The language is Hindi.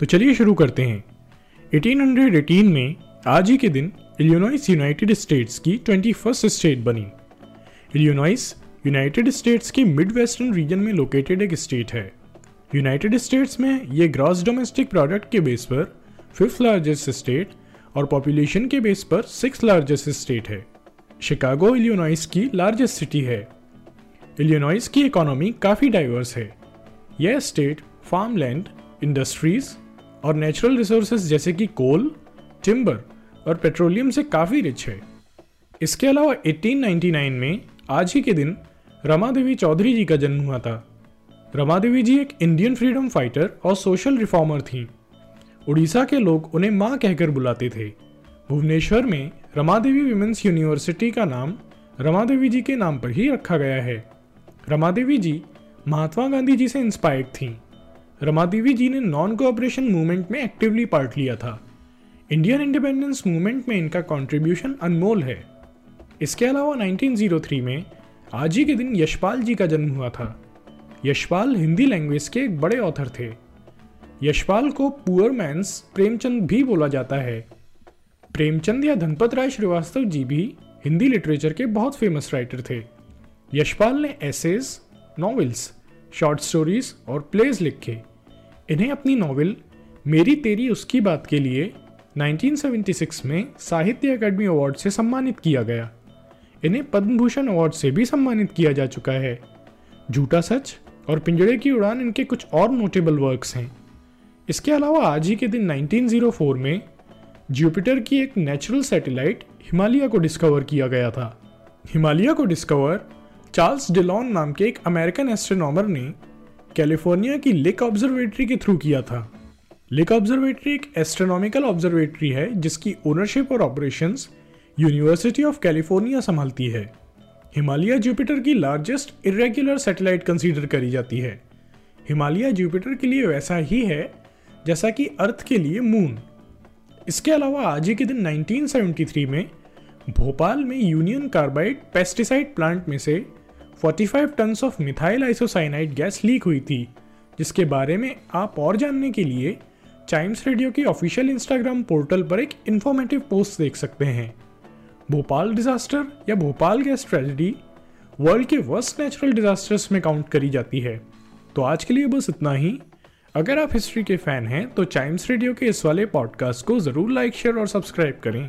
तो चलिए शुरू करते हैं। 1818 में आज ही के दिन इलियोनॉइस यूनाइटेड स्टेट्स की 21st स्टेट बनी। इलियोनॉइस यूनाइटेड स्टेट्स के मिड वेस्टर्न रीजन में लोकेटेड एक स्टेट है। यूनाइटेड स्टेट्स में ये ग्रॉस डोमेस्टिक प्रोडक्ट के बेस पर फिफ्थ लार्जेस्ट स्टेट और पॉपुलेशन के बेस पर सिक्स लार्जेस्ट स्टेट है। शिकागो इलियोनॉइस की लार्जेस्ट सिटी है। इलियोनॉइस की इकोनॉमी काफ़ी डाइवर्स है। यह स्टेट फार्मलैंड इंडस्ट्रीज़ और नेचुरल रिसोर्सेज जैसे कि कोल टिम्बर और पेट्रोलियम से काफ़ी रिच है। इसके अलावा 1899 में आज ही के दिन रमा देवी चौधरी जी का जन्म हुआ था। रमा देवी जी एक इंडियन फ्रीडम फाइटर और सोशल रिफॉर्मर थीं। उड़ीसा के लोग उन्हें माँ कहकर बुलाते थे। भुवनेश्वर में रमा देवी विमेंस यूनिवर्सिटी का नाम रमा देवी जी के नाम पर ही रखा गया है। रमा देवी जी महात्मा गांधी जी से इंस्पायर्ड थीं। रमा देवी जी ने नॉन कोऑपरेशन मूवमेंट में एक्टिवली पार्ट लिया था। इंडियन इंडिपेंडेंस मूवमेंट में इनका कंट्रीब्यूशन अनमोल है। इसके अलावा 1903 में आज ही के दिन यशपाल जी का जन्म हुआ था। यशपाल हिंदी लैंग्वेज के एक बड़े ऑथर थे। यशपाल को पुअर मैंस प्रेमचंद भी बोला जाता है। प्रेमचंद या धनपत राय श्रीवास्तव जी भी हिंदी लिटरेचर के बहुत फ़ेमस राइटर थे। यशपाल ने एसेज नॉवेल्स शॉर्ट स्टोरीज और प्लेज लिखे। इन्हें अपनी नॉवेल मेरी तेरी उसकी बात के लिए 1976 में साहित्य अकादमी अवार्ड से सम्मानित किया गया। इन्हें पद्म भूषण अवार्ड से भी सम्मानित किया जा चुका है। झूठा सच और पिंजड़े की उड़ान इनके कुछ और नोटेबल वर्क्स हैं। इसके अलावा आज ही के दिन 1904 में जुपिटर की एक नेचुरल सैटेलाइट हिमालय को डिस्कवर किया गया था। हिमालय को डिस्कवर चार्ल्स डिलॉन नाम के एक अमेरिकन एस्ट्रोनॉमर ने कैलिफ़ोर्निया की लिक ऑब्जर्वेटरी के थ्रू किया था। लिक ऑब्जर्वेटरी एक एस्ट्रोनॉमिकल ऑब्जर्वेटरी है, जिसकी ओनरशिप और ऑपरेशंस यूनिवर्सिटी ऑफ़ कैलिफ़ोर्निया संभालती है। हिमालय जुपिटर की लार्जेस्ट इरेगुलर सैटेलाइट कंसीडर करी जाती है। हिमालय जुपिटर के लिए वैसा ही है, जैसा कि अर्थ के लिए मून इसके अलावा आज ही के दिन 1973 में भोपाल में यूनियन कार्बाइड पेस्टिसाइड प्लांट में से 45 tons of methyl isocyanide gas leak हुई थी, जिसके बारे में आप और जानने के लिए चाइम्स रेडियो के ऑफिशियल इंस्टाग्राम पोर्टल पर एक इन्फॉर्मेटिव पोस्ट देख सकते हैं। भोपाल डिजास्टर या भोपाल गैस ट्रेजेडी वर्ल्ड के वर्स्ट नेचुरल डिजास्टर्स में काउंट करी जाती है। तो आज के लिए बस इतना ही। अगर आप हिस्ट्री के फ़ैन हैं तो चाइम्स रेडियो के इस वाले पॉडकास्ट को ज़रूर लाइक शेयर और सब्सक्राइब करें।